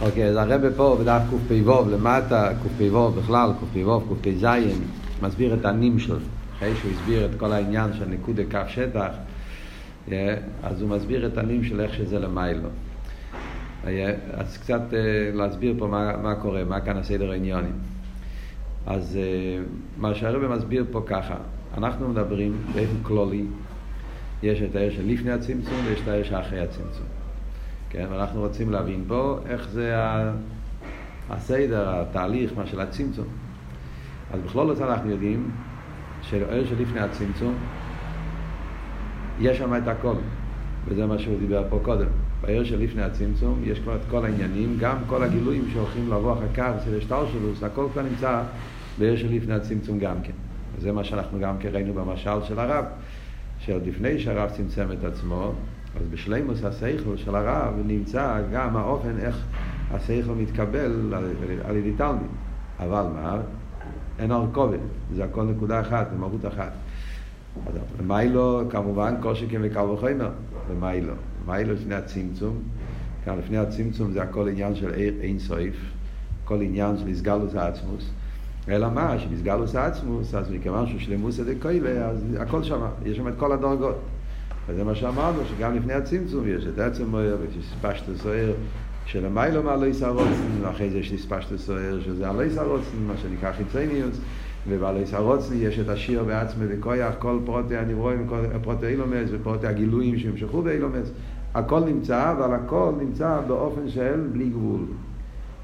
אוקיי, אז הרבה פה בדף קפ"ו למטה, קפ"ו בכלל, קפ"ו, קפ"ז, מסביר את הנים שלו. אחרי שהוא הסביר את כל העניין של ניקוד קו שטח, אה, אז הוא מסביר את הנים של איך שזה למיילו. אה, אז קצת אה, להסביר פה מה, מה קורה, מה כאן הסדר העניונים. אז מה שהרבא מסביר פה ככה, אנחנו מדברים באופן כלולי, יש את העיר לפני הצמצום ויש את העיר אחרי הצמצום. כן, ואנחנו רוצים להבין פה איך זה הסדר, התהליך, מה של הצמצום. אז בכלול הזה אנחנו יודעים שלעיר של לפני הצמצום יש שם את הכל, וזה מה שהוא דיבר פה קודם. בעיר של לפני הצמצום יש כבר את כל העניינים, גם כל הגילויים שהולכים לבוא אחר כך אצל השטלשלוס, הכל כבר נמצא בעיר של לפני הצמצום גם כן. וזה מה שאנחנו גם כן ראינו במשל של הרב, שעוד לפני שהרב צמצם את עצמו, אז בשלימוס השכל של הרב נמצא גם האופן איך השכל מתקבל על ידי תלמיד. אבל מה? אין הרכובת, זה הכל נקודה אחת, זה מהות אחת. למיילו, כמובן, שכן וקל וחומר, למיילו. למיילו לפני הצמצום, כאן לפני הצמצום זה הכל עניין של אין סויף, כל עניין של הסגלוס העצמוס. אלא מה, שבסגלוס העצמוס, אז מכיוון שהוא שלמוס דקוילה, אז הכל שם, יש שם את כל הדרגות. וזה מה שאמרנו, שגם לפני הצמצום יש את עצם מויר ויש ספשטו סוער שלמיילו מעלו ישרוצן, ואחרי זה יש ספשטו סוער שזה עלו ישרוצן, מה שנקרא חיצניוס, ובעלו ישרוצן יש את השיר בעצמי וכויח, כל פרוטי הנברואים, פרוטי אילומס ופרוטי הגילויים שהמשכו באילומס, הכל נמצא, אבל הכל נמצא באופן של בלי גבול.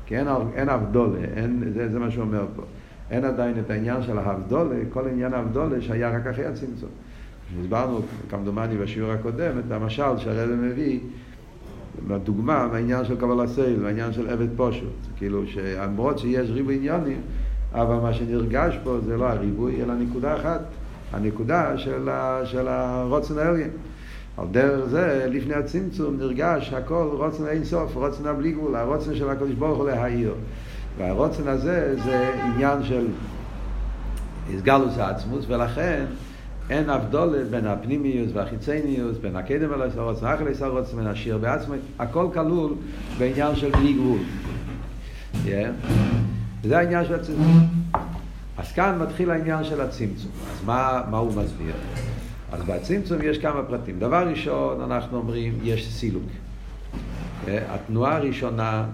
כי אין, אין אבדולה, אין, זה, זה מה שהוא אומר פה. אין עדיין את העניין של האבדולה, כל עניין האבדולה שהיה רק אחרי הצמצום. הסברנו, כמדומני בשיעור הקודם, את המשל שהרבא מביא, בדוגמה, מהעניין של קבלה סייל, מהעניין של עבד פושוט. כאילו שלמרות שיש ריבוי עניונים, אבל מה שנרגש פה זה לא הריבוי, אלא נקודה אחת, הנקודה של, ה, של הרוצן העליין. על דרך זה, לפני הצמצום, נרגש הכל רוצן אין סוף, רוצן הבלי גבול, הרוצן של הקדוש ברוך הוא להעיר. והרוצן הזה זה עניין של הסגלוס העצמוס, ולכן אין הבדולת בין הפנימיוס והחיצניוס, בין הקדם אל הסרוץ, האכל הסרוץ, בין השיר בעצמו, הכל כלול בעניין של בלי גבול. וזה העניין של הצמצום. אז כאן מתחיל העניין של הצמצום. אז מה, מה הוא מסביר? אז בצמצום יש כמה פרטים. דבר ראשון, אנחנו אומרים, יש סילוק. התנועה הראשונה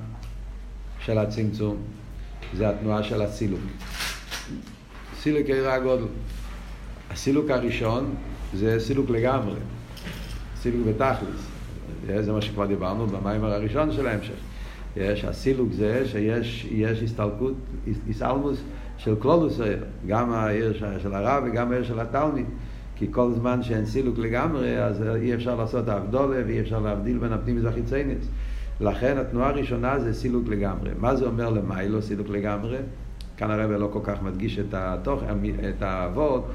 של הצמצום זה התנועה של הסילוק. סילוק עיר הגודל. הסילוק הראשון זה סילוק לגמרי, סילוק בתכלס. זה מה שכבר דיברנו במיימר הראשון של ההמשך. יש, הסילוק זה שיש יש הסתלקות, הסלמוס של קלולוס העיר, גם העיר של הרב וגם העיר של התלמיד. כי כל זמן שאין סילוק לגמרי, אז אי אפשר לעשות אבדולה ואי אפשר להבדיל בין הפנימיס והחיצייניס. לכן התנועה הראשונה זה סילוק לגמרי. מה זה אומר למיילו סילוק לגמרי? כאן הרב לא כל כך מדגיש את התוכן, את האבות,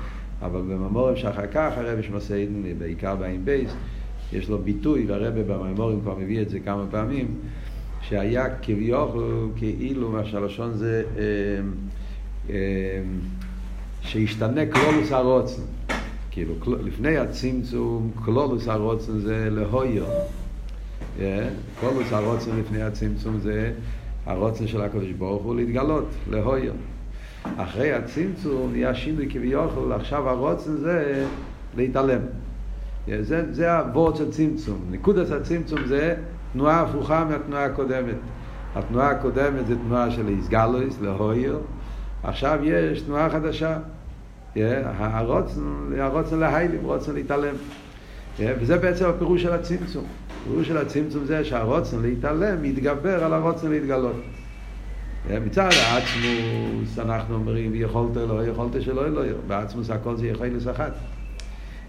אבל בממורים שאחר כך הרבי שמסעידן, בעיקר בעין בייס, יש לו ביטוי, והרבי בממורים כבר מביא את זה כמה פעמים, שהיה כביכול, כאילו, מה שהלשון זה, אה, אה, שישתנה קלולוס הרוצן. כאילו, לפני הצמצום, קלולוס הרוצן זה להויר. קלולוס הרוצן לפני הצמצום זה הרוצן של הקדוש ברוך הוא להתגלות, להויר. אחרי הצמצום נהיה שינוי כביכול, עכשיו הרוצן זה להתעלם. זה, זה הוורד של צמצום. נקודת הצמצום זה תנועה הפוכה מהתנועה הקודמת. התנועה הקודמת זה תנועה של איסגלויס, להויר. עכשיו יש תנועה חדשה. הרוצן, הרוצן להיילים, רוצן להתעלם. וזה בעצם הפירוש של הצמצום. הפירוש של הצמצום זה שהרוצן להתעלם מתגבר על הרוצן להתגלות. מצד העצמוס אנחנו אומרים יכולת אלוהי, יכולת שלא אלוהי, בעצמוס הכל זה יכולת אחת.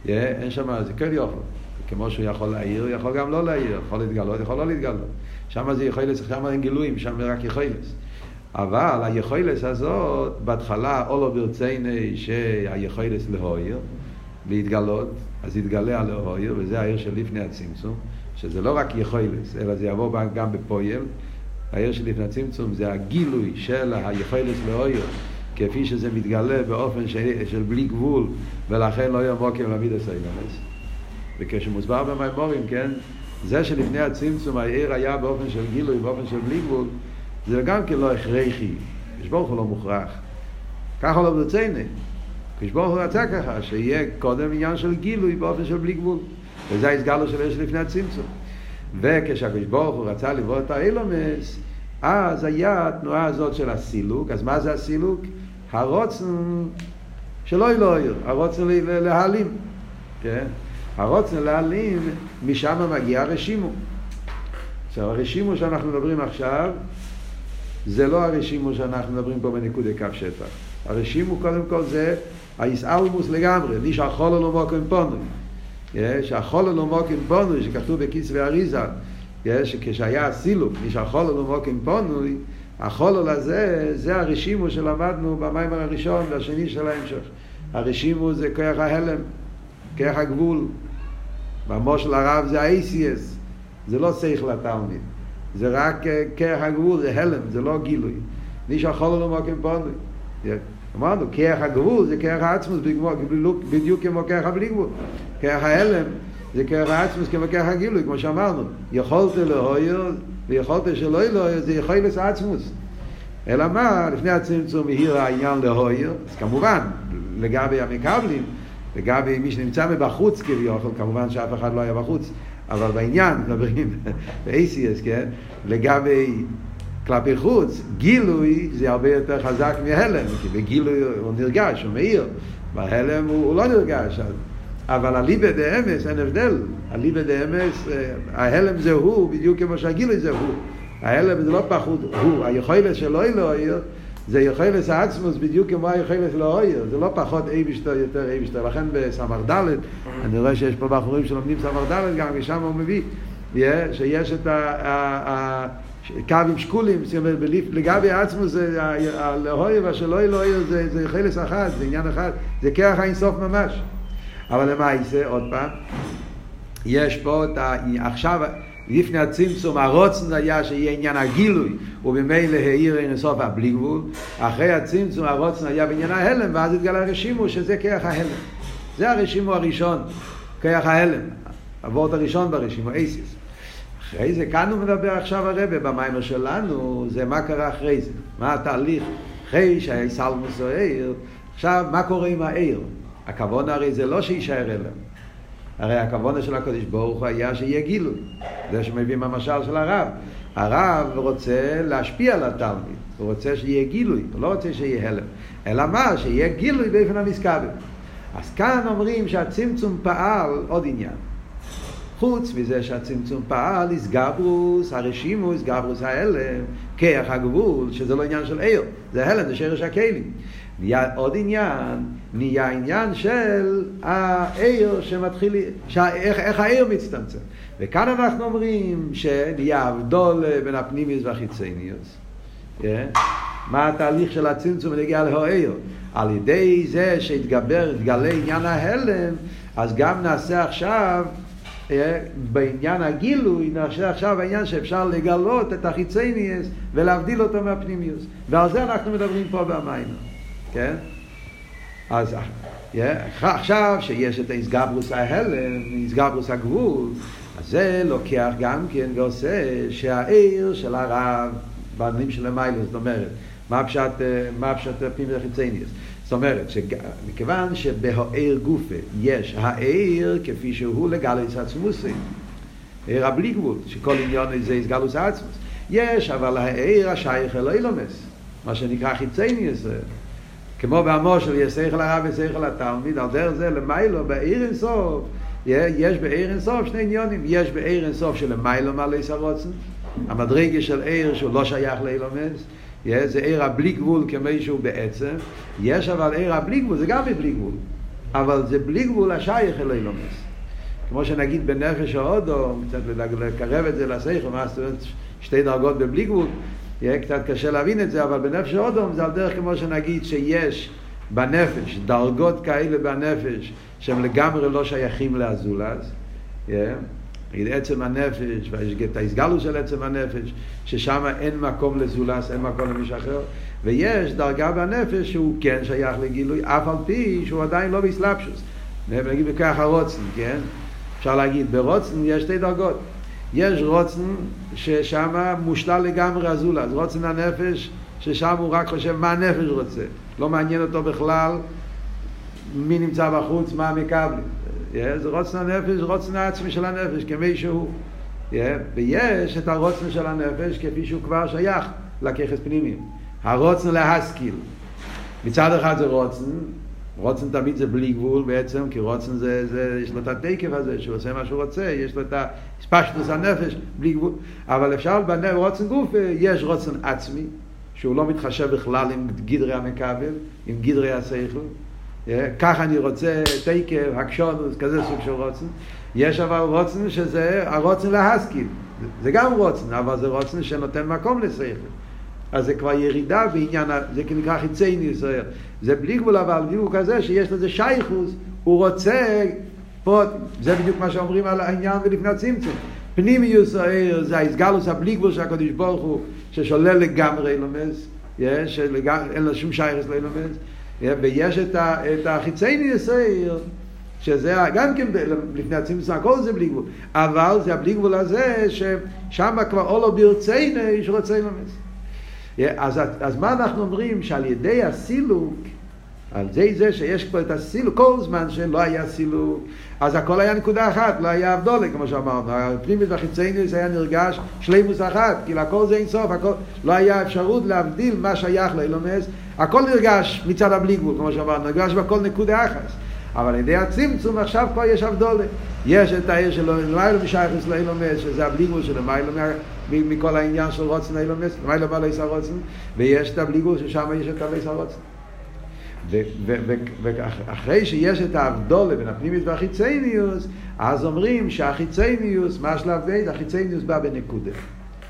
אין שם, זה כן יכול. כמו שהוא יכול להעיר, יכול גם לא להעיר, יכול להתגלות, יכול לא להתגלות. שם זה יכולת, שם אין גילויים, שם רק יכולת. אבל היכולת הזאת, בהתחלה או לא ברציני שהיכולת להועיר, להתגלות, אז יתגלה על להועיר, וזה העיר של לפני הצמצום, שזה לא רק יכולת, אלא זה יבוא גם בפועל. העיר של לפני הצמצום זה הגילוי של היכולת לאויר, כפי שזה מתגלה באופן של, של בלי גבול, ולכן לא יהיה מוקים להעמיד את האילומס. וכשמוסבר במימורים, כן, זה שלפני הצמצום העיר היה באופן של גילוי, באופן של בלי גבול, זה גם כן לא הכרחי. כשברוך הוא לא מוכרח. ככה לא ברצינו. כשברוך הוא רצה ככה, שיהיה קודם עניין של גילוי באופן של בלי גבול. וזה ההסגלו של עיר שלפני הצמצום. וכשהקדוש ברוך הוא רצה לברוא את האילומס, אז היה התנועה הזאת של הסילוק. אז מה זה הסילוק? הרוצן שלא אלוהיר, הרוצן להעלים. כן? הרוצן להעלים, משם מגיע הרשימו. עכשיו, הרשימו שאנחנו מדברים עכשיו, זה לא הרשימו שאנחנו מדברים פה בנקודי קו שטח. הרשימו קודם כל זה האיסאלמוס לגמרי, מי שהחול לא מוקם פונוי. שהחול לא מוקם פונוי, שכתוב בכיסוי אריזה, שכשהיה הסילוק, מי שהחול לא מוקם פונוי, החולול הזה, זה הרשימו שלמדנו במיימר הראשון והשני של ההמשך. הרשימו זה כוח ההלם, כוח הגבול. במושל הרב זה ה-ACS, זה לא שכל התלמיד. זה רק כוח הגבול, זה הלם, זה לא גילוי. מי שיכול לו מוקם פונוי. אמרנו, כוח הגבול זה כוח העצמוס בדיוק כמו כוח הבלי גבול. כוח ההלם זה כוח העצמוס כמו כוח הגילוי, כמו שאמרנו. יכולת להויר ויכולת שלא יהיה זה יכול להיות עצמוס. אלא מה, לפני הצמצום העיר העניין להויר, אז כמובן, לגבי המקבלים, לגבי מי שנמצא מבחוץ כביכול, כמובן שאף אחד לא היה בחוץ, אבל בעניין, מדברים ב-ACS, כן? לגבי כלפי חוץ, גילוי זה הרבה יותר חזק מהלם, כי בגילוי הוא נרגש, הוא מאיר, בהלם הוא, הוא לא נרגש, אבל הליבה דה אמס אין הבדל, הליבה דה אמס, ההלם זה הוא, בדיוק כמו שהגילוי זה הוא. ההלם זה לא פחות הוא, היכולת שלו לא יהיה, זה יכולת העצמוס בדיוק כמו היכולת לא יהיה, זה לא פחות אייבשטר יותר אייבשטר, לכן בסמ"ר ד' אני רואה שיש פה בחורים שלומדים סמ"ר ד' גם, ושם הוא מביא, שיש את הקווים שקולים, זאת אומרת, לגבי העצמוס זה הלהויה והשלא יהיה זה יכולת אחת, זה עניין אחד, זה כרך האינסוף ממש. אבל למעשה, עוד פעם, יש פה את ה... עכשיו, לפני הצמצום, הרוצן היה שיהיה עניין הגילוי, ובמילא העיר אין סוף הבלי גבול. אחרי הצמצום, הרוצן היה בעניין ההלם, ואז התגלה הרשימו שזה כיח ההלם. זה הרשימו הראשון, כיח ההלם. הוורט הראשון ברשימו, אייסיס. אחרי זה, כאן הוא מדבר עכשיו הרבה במיימר שלנו, זה מה קרה אחרי זה. מה התהליך? אחרי שהיה סלמוס או עיר, עכשיו, מה קורה עם העיר? הכוון הרי זה לא שיישאר אליהם. הרי הכוון של הקדוש ברוך הוא היה שיהיה גילוי. זה שמביא מהמשל של הרב. הרב רוצה להשפיע על התלמיד, הוא רוצה שיהיה גילוי, הוא לא רוצה שיהיה הלם. אלא מה? שיהיה גילוי באופן המסכבל. אז כאן אומרים שהצמצום פעל עוד עניין. חוץ מזה שהצמצום פעל, איסגברוס, הרשימו, איסגברוס ההלם, כיח הגבול, שזה לא עניין של עיר, זה הלם, זה שרש הכלים. עוד עניין, נהיה עניין של העיר שמתחיל, איך, איך העיר מצטמצם. וכאן אנחנו אומרים שנהיה הבדול בין הפנימיוס והחיצוניוס. Yeah. כן? מה התהליך של הצמצום ונגיע להעיר? על ידי זה שהתגבר, התגלה עניין ההלם, אז גם נעשה עכשיו בעניין הגילוי, נעשה עכשיו העניין שאפשר לגלות את החיצוניוס ולהבדיל אותו מהפנימיוס. ועל זה אנחנו מדברים פה במים. כן? אז yeah, עכשיו שיש את האיסגברוס ההלם, איסגברוס הגבול, אז זה לוקח גם כן ועושה שהעיר של הרב בנים של המיילוס, זאת אומרת, מה פשט, מה פשט פנימי חיצניאס? זאת אומרת, מכיוון שבהעיר גופה יש העיר כפי שהוא לגלוס עצמוסי, עיר הבלי גבול, שכל עניון זה איסגלוס עצמוס. יש אבל העיר השייך אל אילומס, מה שנקרא חיצניאס, כמו של יש שכל הרב ושכל התלמיד, על דרך זה למיילו, בעיר אינסוף, יש בעיר אינסוף שני עניונים, יש בעיר אינסוף שלמיילו מלא סרוצן, המדרגה של עיר שהוא לא שייך לאילומס, זה עיר הבלי גבול כמי שהוא בעצם, יש אבל עיר הבלי גבול, זה גם בלי גבול, אבל זה בלי גבול השייך אל אילומס. כמו שנגיד בנפש האודו, קצת לקרב את זה לשכל, מה זאת אומרת שתי דרגות בבלי גבול, קצת קשה להבין את זה, אבל בנפש אודום זה על דרך כמו שנגיד שיש בנפש, דרגות כאלה בנפש שהם לגמרי לא שייכים לאזולז, נגיד עצם הנפש, את ההסגלו של עצם הנפש, ששם אין מקום לזולס, אין מקום למישהו אחר, ויש דרגה בנפש שהוא כן שייך לגילוי, אף על פי שהוא עדיין לא באסלאפשוס. נגיד בכך הרוצן, כן? אפשר להגיד, ברוצן יש שתי דרגות. יש רוצן ששם מושלל לגמרי הזולה, אז רוצן הנפש ששם הוא רק חושב מה הנפש רוצה, לא מעניין אותו בכלל מי נמצא בחוץ, מה מקבלים. זה רוצן הנפש, רוצן העצמי של הנפש, כמי שהוא. ויש את הרוצן של הנפש כפי שהוא כבר שייך לככס פנימיים. הרוצן להשכיל. מצד אחד זה רוצן, רוצן תמיד זה בלי גבול בעצם, כי רוצן זה, זה יש לו את התקף הזה, שהוא עושה מה שהוא רוצה, יש לו את הספשטוס הנפש, בלי גבול. אבל אפשר ברוצן גוף, יש רוצן עצמי, שהוא לא מתחשב בכלל עם גדרי המקבל, עם גדרי השכל. ככה אני רוצה תקף, הקשונוס, כזה סוג של רוצן. יש אבל רוצן שזה הרוצן להשכיל. זה גם רוצן, אבל זה רוצן שנותן מקום לשכל. אז זה כבר ירידה בעניין, זה נקרא חיצי ניסיון. זה בלי גבול אבל, בלי גבול כזה שיש לזה שייכוס, הוא רוצה, פה, זה בדיוק מה שאומרים על העניין ולפני הצמצום. פנימיוס העיר זה ההסגלוס הבלי גבול של הקדוש ברוך הוא, ששולל לגמרי לומס, יש, אין לו שום שייכוס ללומס, ויש את, ה, את החיצי ניסיון. שזה גם כן לפני הצמצום, הכל זה בלי גבול. אבל זה הבלי גבול הזה, ששם כבר אולו ברציני שרוצה למס. אז, אז מה אנחנו אומרים? שעל ידי הסילוק, על ידי זה שיש פה את הסילוק, כל זמן שלא היה סילוק, אז הכל היה נקודה אחת, לא היה אבדולה, כמו שאמרנו. הפנימית והחיצייניוס היה נרגש שלימוס אחת, כאילו הכל זה אינסוף, הכל, לא היה אפשרות להבדיל מה שייך לאילומס, הכל נרגש מצד הבלי גבול, כמו שאמרנו, נרגש בכל נקודה אחת. אבל על ידי הצמצום עכשיו כבר יש אבדולה. יש את העיר של מיילו משייכוס לאילומס, שזה הבלי גבול של מיילו מכל העניין של רוצן אילומס, מיילו בא ליס הרוצן, ויש את הבלי גבול ששם יש את הליס הרוצן. ואחרי שיש את האבדולה בין הפנימית והחיצייניוס, אז אומרים שהחיצייניוס, מה שלב בית? החיצייניוס בא בנקודה.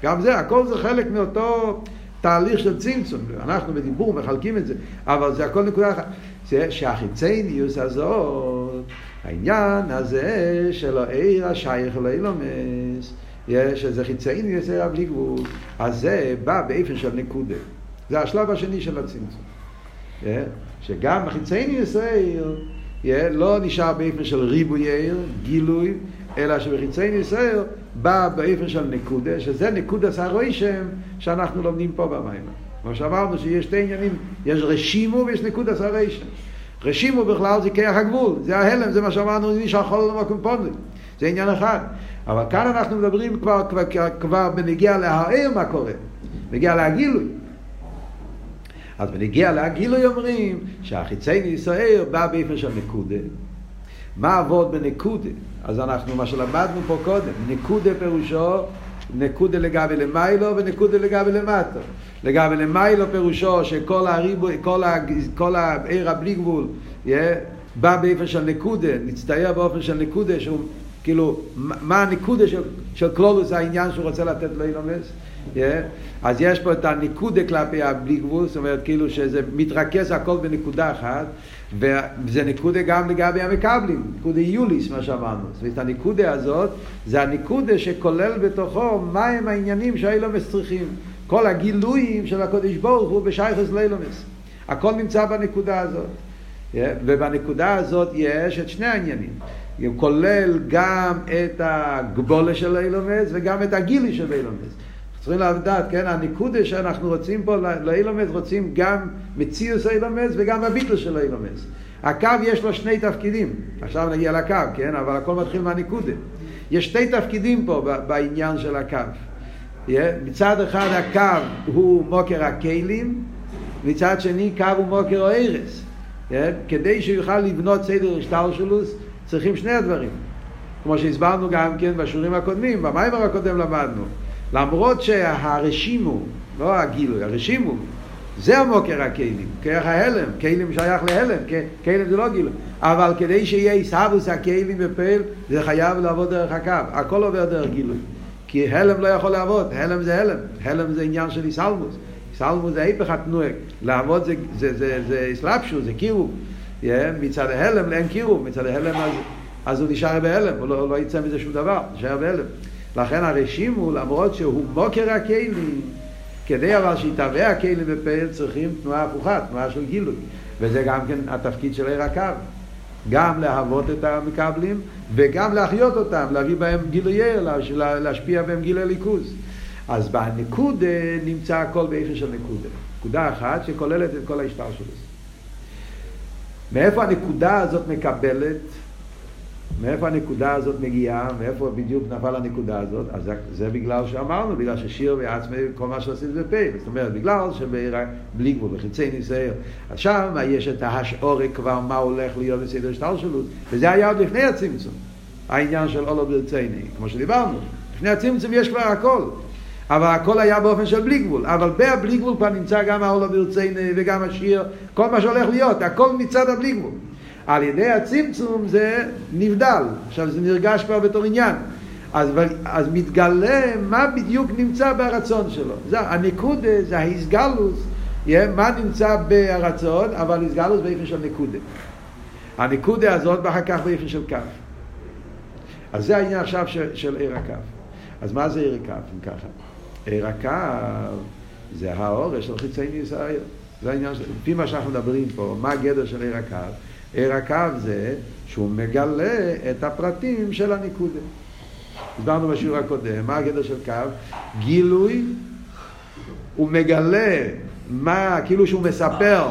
גם זה, הכל זה חלק מאותו תהליך של צמצום. אנחנו בדיבור מחלקים את זה, אבל זה הכל נקודה אחת. זה שהחיצייניוס הזאת, העניין הזה של העיר השייך לאילומס, יש איזה חיצייניוס עיר בלי גבול, אז זה בא באופן של נקודה. זה השלב השני של הצמצום. שגם החיצייניוס עיר לא נשאר באופן של ריבוי עיר, גילוי, אלא שבחיצייניוס עיר בא באופן של נקודה, שזה נקודה סרוישם שאנחנו לומדים פה במים. כמו שאמרנו שיש שתי עניינים, יש רשימו ויש נקודה סרוישם. רשימו בכלל זה כיח הגבול, זה ההלם, זה מה שאמרנו, זה נשאר חול למקום פונדל. זה עניין אחד. אבל כאן אנחנו מדברים כבר, כבר, כבר בנגיע להעיר מה קורה, בנגיע להגילוי. אז בנגיע להגילוי אומרים שהחיצי נישואר בא באופן של נקודה. מה עבוד בנקודה? אז אנחנו, מה שלמדנו פה קודם, נקודה פירושו נקודה לגבי למיילו ונקודה לגבי למטו. לגבי למיילו פירושו שכל הריבו, כל, ה, כל העיר הבלי גבול, yeah, בא באופן של נקודה, נצטייר באופן של נקודה, שהוא כאילו, מה הנקודה של, של קלולוס העניין שהוא רוצה לתת לאילומס? Yeah. אז יש פה את הניקודה כלפי הבלי גבול, זאת אומרת כאילו שזה מתרכז הכל בנקודה אחת, וזה נקודה גם לגבי המקבלים, נקודה יוליס מה שאמרנו. זאת אומרת הנקודה הזאת זה הנקודה שכולל בתוכו מהם העניינים שהאילומס צריכים. כל הגילויים של הקודש ברוך הוא בשייכוס לאילומס. הכל נמצא בנקודה הזאת. Yeah. ובנקודה הזאת יש את שני העניינים. הוא כולל גם את הגבולה של אילומס וגם את הגילי של אילומס. צריכים לדעת, כן, הניקודה שאנחנו רוצים פה לאילומס, רוצים גם מציאוס אילומס וגם הביטל של אילומס. הקו יש לו שני תפקידים, עכשיו נגיע לקו, כן, אבל הכל מתחיל מהניקודה. יש שתי תפקידים פה בעניין של הקו. מצד אחד הקו הוא מוקר הכלים, מצד שני קו הוא מוקר הארס. Yeah, כדי שהוא יוכל לבנות סדר השטלשלוס, צריכים שני הדברים. כמו שהסברנו גם כן בשיעורים הקודמים, במיימר הקודם למדנו. למרות שהרשימו, לא הגילוי, הרשימו, זה המוקר הכלים, כרך ההלם, כלים שייך להלם, כלים זה לא גילוי. אבל כדי שיהיה עיסאוווס הכלים בפעיל, זה חייב לעבוד דרך הקו, הכל עובר דרך גילוי. כי הלם לא יכול לעבוד, הלם זה הלם, הלם זה עניין של עיסאוווס. עיסאוווס זה ההפך התנועה, לעבוד זה, זה, זה, זה אסלאפשו, זה קירוב. Yeah, מצד ההלם לאין קירוב, מצד ההלם אז, אז הוא נשאר בהלם, הוא לא, לא יצא מזה שום דבר, נשאר בהלם. לכן הרשימו, למרות שהוא מוקר הכלים, כדי אבל שיתהווה הכלים בפעיל צריכים תנועה הפוכה, תנועה של גילוי. וזה גם כן התפקיד של עיר הקו. גם להוות את המקבלים וגם להחיות אותם, להביא בהם גילוי להשפיע בהם גילוי ליכוז. אז בנקודה נמצא הכל באיפה של נקודה. נקודה אחת שכוללת את כל ההשתר שלו. מאיפה הנקודה הזאת מקבלת? מאיפה הנקודה הזאת מגיעה? מאיפה בדיוק נפל הנקודה הזאת? אז זה, זה בגלל שאמרנו, בגלל ששיר ועצמי, כל מה שעשיתי זה פה. זאת אומרת, בגלל שבלי גבול, בחיצי ניסיון. אז שם יש את ההשעורי כבר מה הולך להיות בסדר השתלשלות, וזה היה עוד לפני הצמצום. העניין של אולו ברציני, כמו שדיברנו. לפני הצמצום יש כבר הכל. אבל הכל היה באופן של בלי גבול. אבל בבלי גבול כבר נמצא גם האולו ברציני וגם השיר, כל מה שהולך להיות, הכל מצד הבלי גבול. על ידי הצמצום זה נבדל, עכשיו זה נרגש כבר בתור עניין. אז, אז מתגלה מה בדיוק נמצא ברצון שלו. זה הנקודה, זה ההסגלוס, מה נמצא ברצון, אבל הסגלוס באיפה של נקודה. הנקודה הזאת ואחר כך באיפה של כף. אז זה העניין עכשיו של, של עיר הכף. אז מה זה עיר הכף, אם ככה? עיר הכף זה האורש של חיצי ניסיון. זה העניין, לפי מה שאנחנו מדברים פה, מה הגדר של עיר הכף? ער הקו זה שהוא מגלה את הפרטים של הניקודה. הסברנו בשיעור הקודם, מה הגדר של קו? גילוי, הוא מגלה מה, כאילו שהוא מספר,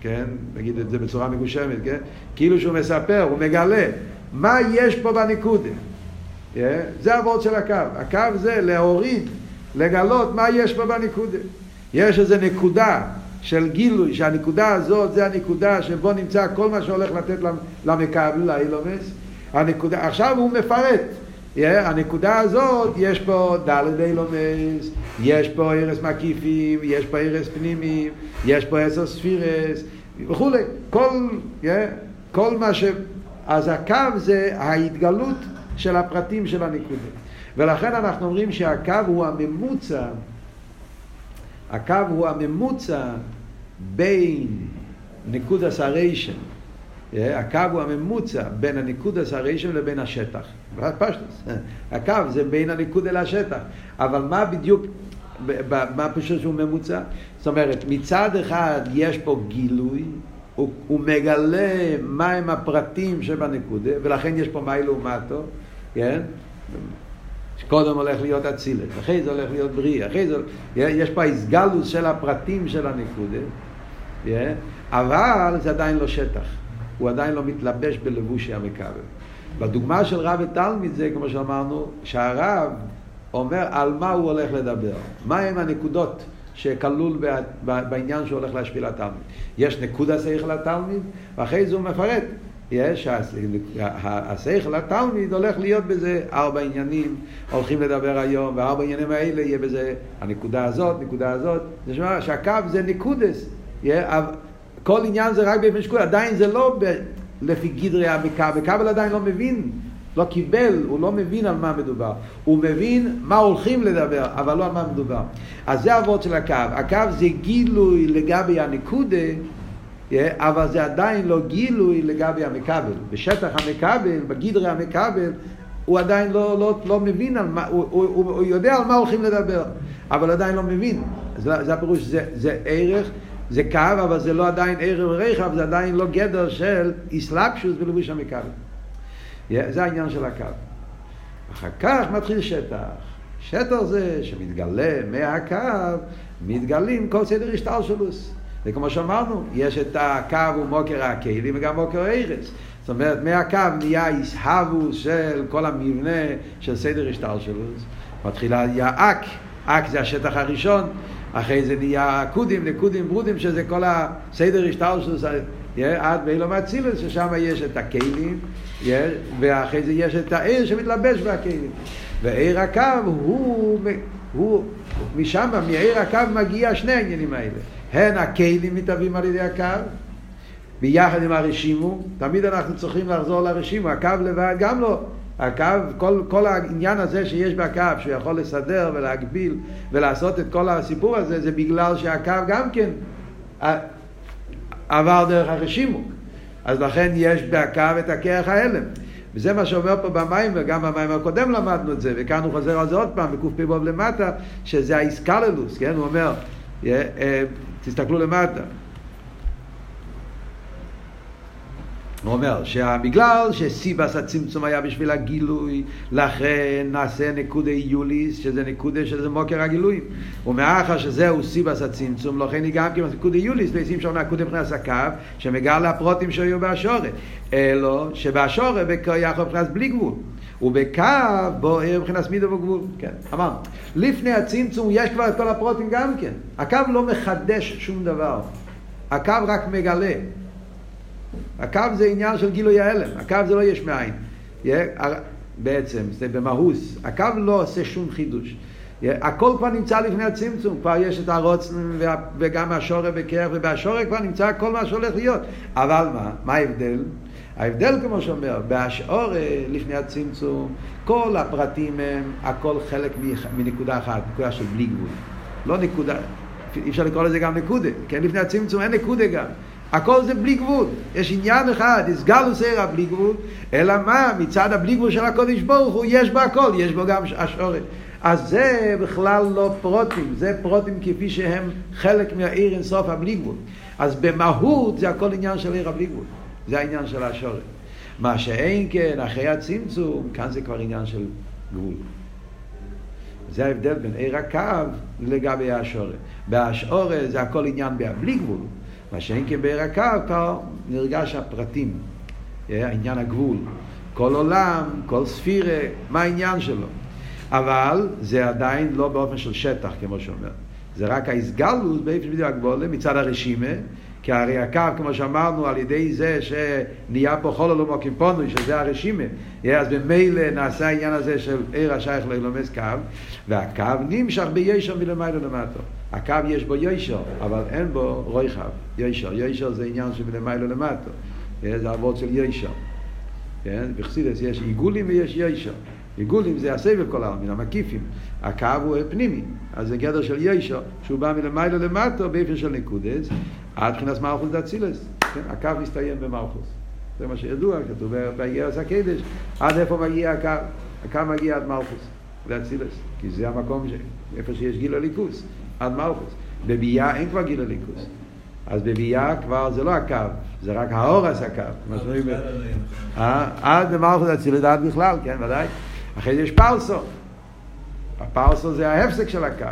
כן, נגיד את זה בצורה מגושמת, כן, כאילו שהוא מספר, הוא מגלה מה יש פה בניקודה. Yeah, זה הוורד של הקו. הקו זה להוריד, לגלות מה יש פה בניקודה. יש איזה נקודה של גילוי, שהנקודה הזאת זה הנקודה שבו נמצא כל מה שהולך לתת למקבל, לאילומס. הנקודה, עכשיו הוא מפרט. Yeah, הנקודה הזאת, יש פה דלת אילומס, יש פה ערס מקיפים, יש פה ערס פנימיים, יש פה עשר ספירס וכולי. כל, yeah, כל מה ש... אז הקו זה ההתגלות של הפרטים של הנקודה. ולכן אנחנו אומרים שהקו הוא הממוצע הקו הוא הממוצע בין נקודס הריישן, הקו הוא הממוצע בין הנקודס הריישן לבין השטח. פשטוס. הקו זה בין הנקודה לשטח. אבל מה בדיוק, מה פשוט שהוא ממוצע? זאת אומרת, מצד אחד יש פה גילוי, הוא, הוא מגלה מהם הפרטים שבנקודה, ולכן יש פה מי לעומתו, כן? שקודם הולך להיות אצילת, אחרי זה הולך להיות בריא, אחרי זה... יש פה איסגלוס של הפרטים של הנקודה, אבל זה עדיין לא שטח, הוא עדיין לא מתלבש בלבושי המכבל. בדוגמה של רב ותלמיד זה, כמו שאמרנו, שהרב אומר על מה הוא הולך לדבר, מהם הנקודות שכלול בעניין שהוא הולך להשפיל לתלמיד. יש נקודה שכל לתלמיד, ואחרי זה הוא מפרט. יש, השכל התלמיד הולך להיות בזה ארבע עניינים, הולכים לדבר היום, וארבע עניינים האלה יהיה בזה הנקודה הזאת, נקודה הזאת, זה שמה שהקו זה נקודס, כל עניין זה רק באופן שקול, עדיין זה לא ב, לפי גדרי המקבל, מקבל עדיין לא מבין, לא קיבל, הוא לא מבין על מה מדובר, הוא מבין מה הולכים לדבר, אבל לא על מה מדובר. אז זה אבות של הקו, הקו זה גילוי לגבי הנקודה, אבל זה עדיין לא גילוי לגבי המכבל. בשטח המכבל, בגדרי המכבל, הוא עדיין לא, לא, לא מבין על מה, הוא, הוא, הוא, הוא יודע על מה הולכים לדבר, אבל עדיין לא מבין. זה, זה הפירוש, זה, זה ערך, זה קו, אבל זה לא עדיין ערך ורחב, זה עדיין לא גדר של איסלאפשוס בלבוש המכבל. זה העניין של הקו. אחר כך מתחיל שטח. שטח זה שמתגלה מהקו, מתגלים כל סדר השתלשלוס. וכמו שאמרנו, יש את הקו ומוקר הכלים וגם מוקר הארץ. זאת אומרת, מהקו נהיה איסהבוס של כל המבנה של סדר השתלשלוס. מתחילה נהיה אק, אק זה השטח הראשון, אחרי זה נהיה קודים, נקודים, ברודים, שזה כל הסדר השתלשלוס, עד באילו מאצילוס, ששם יש את הכלים, ואחרי זה יש את העיר שמתלבש בכלים. ועיר הקו הוא, הוא משם, מעיר הקו מגיע שני העניינים האלה. הן הכלים מתהווים על ידי הקו, ביחד עם הרשימו, תמיד אנחנו צריכים לחזור לרשימו, הקו לבד גם לא. הקו, כל, כל העניין הזה שיש בקו, שהוא יכול לסדר ולהגביל ולעשות את כל הסיפור הזה, זה בגלל שהקו גם כן עבר דרך הרשימו. אז לכן יש בקו את הכרך ההלם. וזה מה שאומר פה במים, וגם במים הקודם למדנו את זה, וכאן הוא חוזר על זה עוד פעם, בק"פ למטה, שזה האיסקללוס, כן? הוא אומר, תסתכלו למטה. הוא אומר שבגלל שסיבס הצמצום היה בשביל הגילוי, לכן נעשה נקודי יוליס, שזה נקודה שזה מוקר הגילויים. ומאחר שזהו סיבס הצמצום, לכן היא גם כמעט נקודי יוליס, וישים שם נקודי מבחינת הקו, שמגל לפרוטים שהיו באשורת. אלו שבאשורת יכול מבחינת בלי גבול. ובקו בוער מבחינת מידו וגבול. כן, אמרנו. לפני הצמצום יש כבר את כל הפרוטים גם כן. הקו לא מחדש שום דבר. הקו רק מגלה. הקו זה עניין של גילוי ההלם, הקו זה לא יש מאין. בעצם, זה במהוס. הקו לא עושה שום חידוש. הכל כבר נמצא לפני הצמצום, כבר יש את הרוצן וגם השורק בקרח, ובשורק כבר נמצא כל מה שהולך להיות. אבל מה? מה ההבדל? ההבדל, כמו שאומר, בהשעור לפני הצמצום, כל הפרטים הם הכל חלק מנקודה אחת, נקודה של בלי גבול. לא נקודה, אי אפשר לקרוא לזה גם נקודה, כן? לפני הצמצום אין נקודה גם. הכל זה בלי גבול. יש עניין אחד, הסגלו סערה בלי גבול, אלא מה? מצד הבלי גבול של הקודש ברוך הוא, יש בו הכל, יש בו גם השורת. אז זה בכלל לא פרוטים, זה פרוטים כפי שהם חלק מהעיר אינסוף הבלי גבול. אז במהות זה הכל עניין של עיר הבלי גבול. זה העניין של השורת. מה שאין כן, אחרי הצמצום, כאן זה כבר עניין של גבול. זה ההבדל בין עיר הקו לגבי השורת. בהשורת זה הכל עניין בלי גבול. מה שאין הקו, כבר נרגש הפרטים, עניין הגבול. כל עולם, כל ספירה, מה העניין שלו. אבל זה עדיין לא באופן של שטח, כמו שאומר. זה רק ההסגלות באיפה בדיוק הגבולה מצד הרשימה, כי הרי הקו, כמו שאמרנו, על ידי זה שנהיה פה חול לא מוקים שזה הרשימה, אז במילא נעשה העניין הזה של עיר השייך לאילומס קו, והקו נמשך בישר מלמעלה למטה. הקו יש בו ישר, אבל אין בו רויחב, ישר. ישר זה עניין שמלמעלה למטה. זה אבות של ישר. כן? בחסידס יש עיגולים ויש ישר. עיגולים זה הסבב כל העלמין, המקיפים. הקו הוא פנימי, אז זה גדר של ישר, שהוא בא מלמעלה למטה באיפה של נקודס, עד מבחינת מלכוס דאצילס. כן? הקו מסתיים במלכוס. זה מה שידוע, כתוב באיגרס הקדש, עד איפה מגיע הקו? הקו מגיע עד מלכוס דאצילס, כי זה המקום ש... איפה שיש גיל הליכוס. עד מלכוס. בביאה אין כבר גיל הליכוס. אז בביאה כבר זה לא הקו, זה רק האורס הקו. עד במלכוס אצילת עד בכלל, כן, ודאי. אחרי זה יש פרסו. הפרסו זה ההפסק של הקו.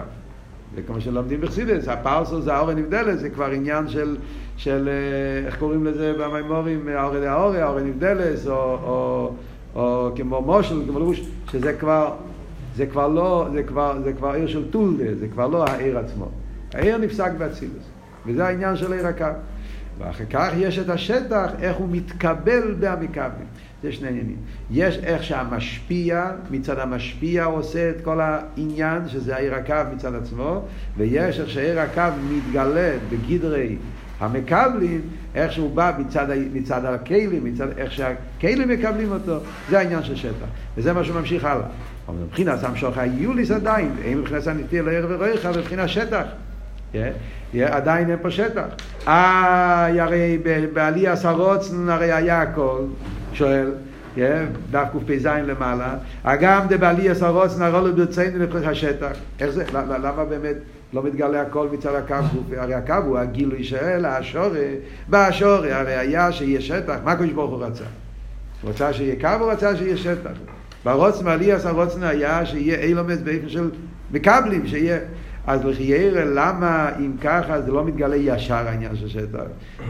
זה כמו שלומדים בחסידס, הפרסו זה האורן נבדלת, זה כבר עניין של, של איך קוראים לזה במימורים, האורן האורן, האורן נבדלת, או, או, או כמו מושל, כמו לבוש, שזה כבר זה כבר לא, זה כבר, זה כבר עיר של טולדה, זה כבר לא העיר עצמו. העיר נפסק באצילוס, וזה העניין של עיר הקו. ואחר כך יש את השטח, איך הוא מתקבל בהמקבלים. זה שני עניינים. יש איך שהמשפיע, מצד המשפיע הוא עושה את כל העניין, שזה העיר הקו מצד עצמו, ויש איך שהעיר הקו מתגלה בגדרי המקבלים, איך שהוא בא מצד, מצד הכלים, מצד איך שהכלים מקבלים אותו, זה העניין של שטח. וזה מה שממשיך הלאה. אבל מבחינת המשוך היוליס עדיין, אין מבחינת הנטייה לערב ורויך, מבחינת שטח. עדיין אין פה שטח. אה, הרי בעלי עשרוצן הרי היה הכל, שואל, דף קפ"ז למעלה, אגם דבעלי עשרוצן הרי לא ברצינו לבחינת השטח. איך זה, למה באמת לא מתגלה הכל מצד הקו? הרי הקו הוא הגילוי של השורי, והשורי הרי היה שיהיה שטח, מה הקדוש ברוך הוא רצה? הוא רצה שיהיה קו, הוא רצה שיהיה שטח. ברוצן עליאס הרוצן היה שיהיה אילומס באופן של מקבלים, שיהיה... אז לחיירה, למה אם ככה זה לא מתגלה ישר העניין של שטח?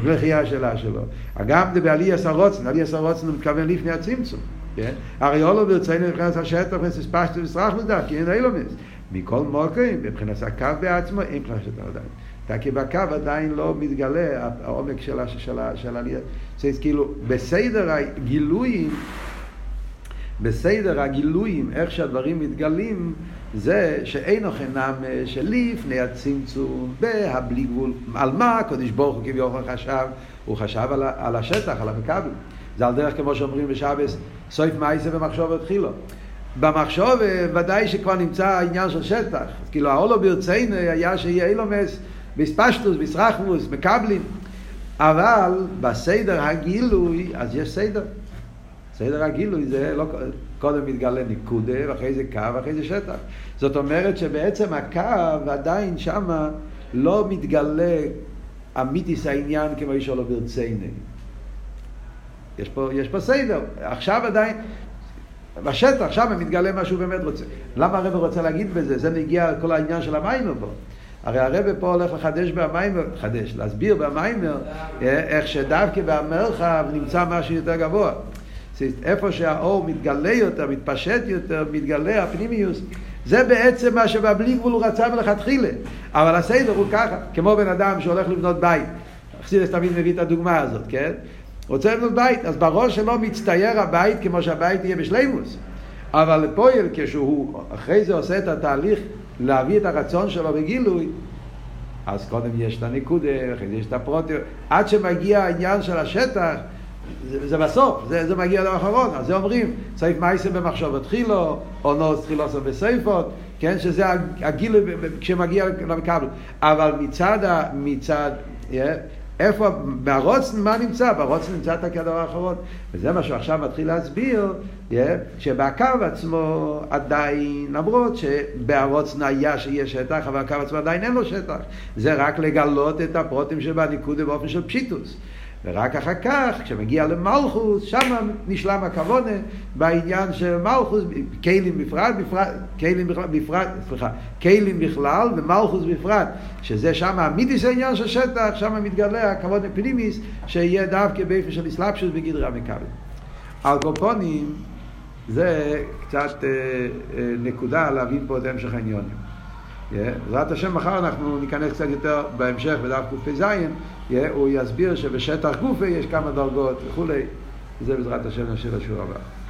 לכי השאלה שלו. גם זה בעליאס הרוצן, עליאס הרוצן הוא מתכוון לפני הצמצום. כן? הרי אולו ברצינו מבחינת השטח וספשטו וסרח מזה, כי אין אילומס. מכל מוקרים, מבחינת הקו בעצמו, אין מבחינת שטח עדיין. כי בקו עדיין לא מתגלה העומק של העלייה. זה כאילו, בסדר הגילויים בסדר הגילויים, איך שהדברים מתגלים, זה שאין אוכנם שלפני הצמצום בהבלי גבול. על מה הקדוש ברוך הוא כביכול חשב? הוא חשב על, על השטח, על המכבל. זה על דרך כמו שאומרים בשבס, סויף מייסה במחשוב התחילו. במחשוב ודאי שכבר נמצא העניין של שטח. כאילו האולו ברצינו היה שיהיה אילומס, בספשטוס, בסרחמוס, מקבלים. אבל בסדר הגילוי, אז יש סדר. סדר הגילוי זה לא, קודם מתגלה ניקודה, ואחרי זה קו, ואחרי זה שטח. זאת אומרת שבעצם הקו עדיין שמה לא מתגלה אמיתיס העניין כמו איש לא ברציני. יש פה, יש פה סדר. עכשיו עדיין, בשטח, שם מתגלה מה שהוא באמת רוצה. למה הרב רוצה להגיד בזה? זה מגיע כל העניין של המיימר פה. הרי הרב פה הולך לחדש במיימר, לחדש, להסביר במיימר, אה, איך שדווקא במרחב נמצא משהו יותר גבוה. איפה שהאור מתגלה יותר, מתפשט יותר, מתגלה הפנימיוס, זה בעצם מה שבבלי גבול הוא רצה מלכתחילה. אבל הסדר הוא ככה, כמו בן אדם שהולך לבנות בית. חסידס תמיד מביא את הדוגמה הזאת, כן? רוצה לבנות בית, אז בראש שלו מצטייר הבית כמו שהבית יהיה בשלימוס. אבל פועל כשהוא אחרי זה עושה את התהליך להביא את הרצון שלו בגילוי, אז קודם יש את הנקודה, אחרי זה יש את הפרוטיות, עד שמגיע העניין של השטח, זה, זה בסוף, זה, זה מגיע לאחרון, אז זה אומרים, סעיף מייסם במחשבות תחילו, או נוס תחילוסו בסייפות, כן, שזה הגילוי כשמגיע למקבל, אבל מצד, מצד, yeah, איפה, ברוצן, מה נמצא? ברוצן נמצא את הכדור האחרון. וזה מה שהוא עכשיו מתחיל להסביר, yeah, שבקו עצמו עדיין, למרות שבהרוצן היה שיש שטח, אבל הקו עצמו עדיין אין לו שטח. זה רק לגלות את הפרוטים שבניקוד באופן של פשיטוס. ורק אחר כך, כשמגיע למלכוס, שם נשלם הכוונה בעניין של מלכוס, כלים בפרט, בפרט, כלים בכלל, בפרט, סליחה, כלים בכלל ומלכוס בפרט, שזה שם המיתיס העניין של שטח, שם מתגלה הכוונה פנימיס, שיהיה דווקא באיפה של אסלאפשוס בגדרי המכבל. על קופונים, זה קצת אה, אה, נקודה להבין פה את המשך העניונים. בעזרת השם מחר אנחנו ניכנס קצת יותר בהמשך בדף קפ"ז, הוא יסביר שבשטח גופה יש כמה דרגות וכולי, זה בעזרת השם נשאיר לשיעור הבא.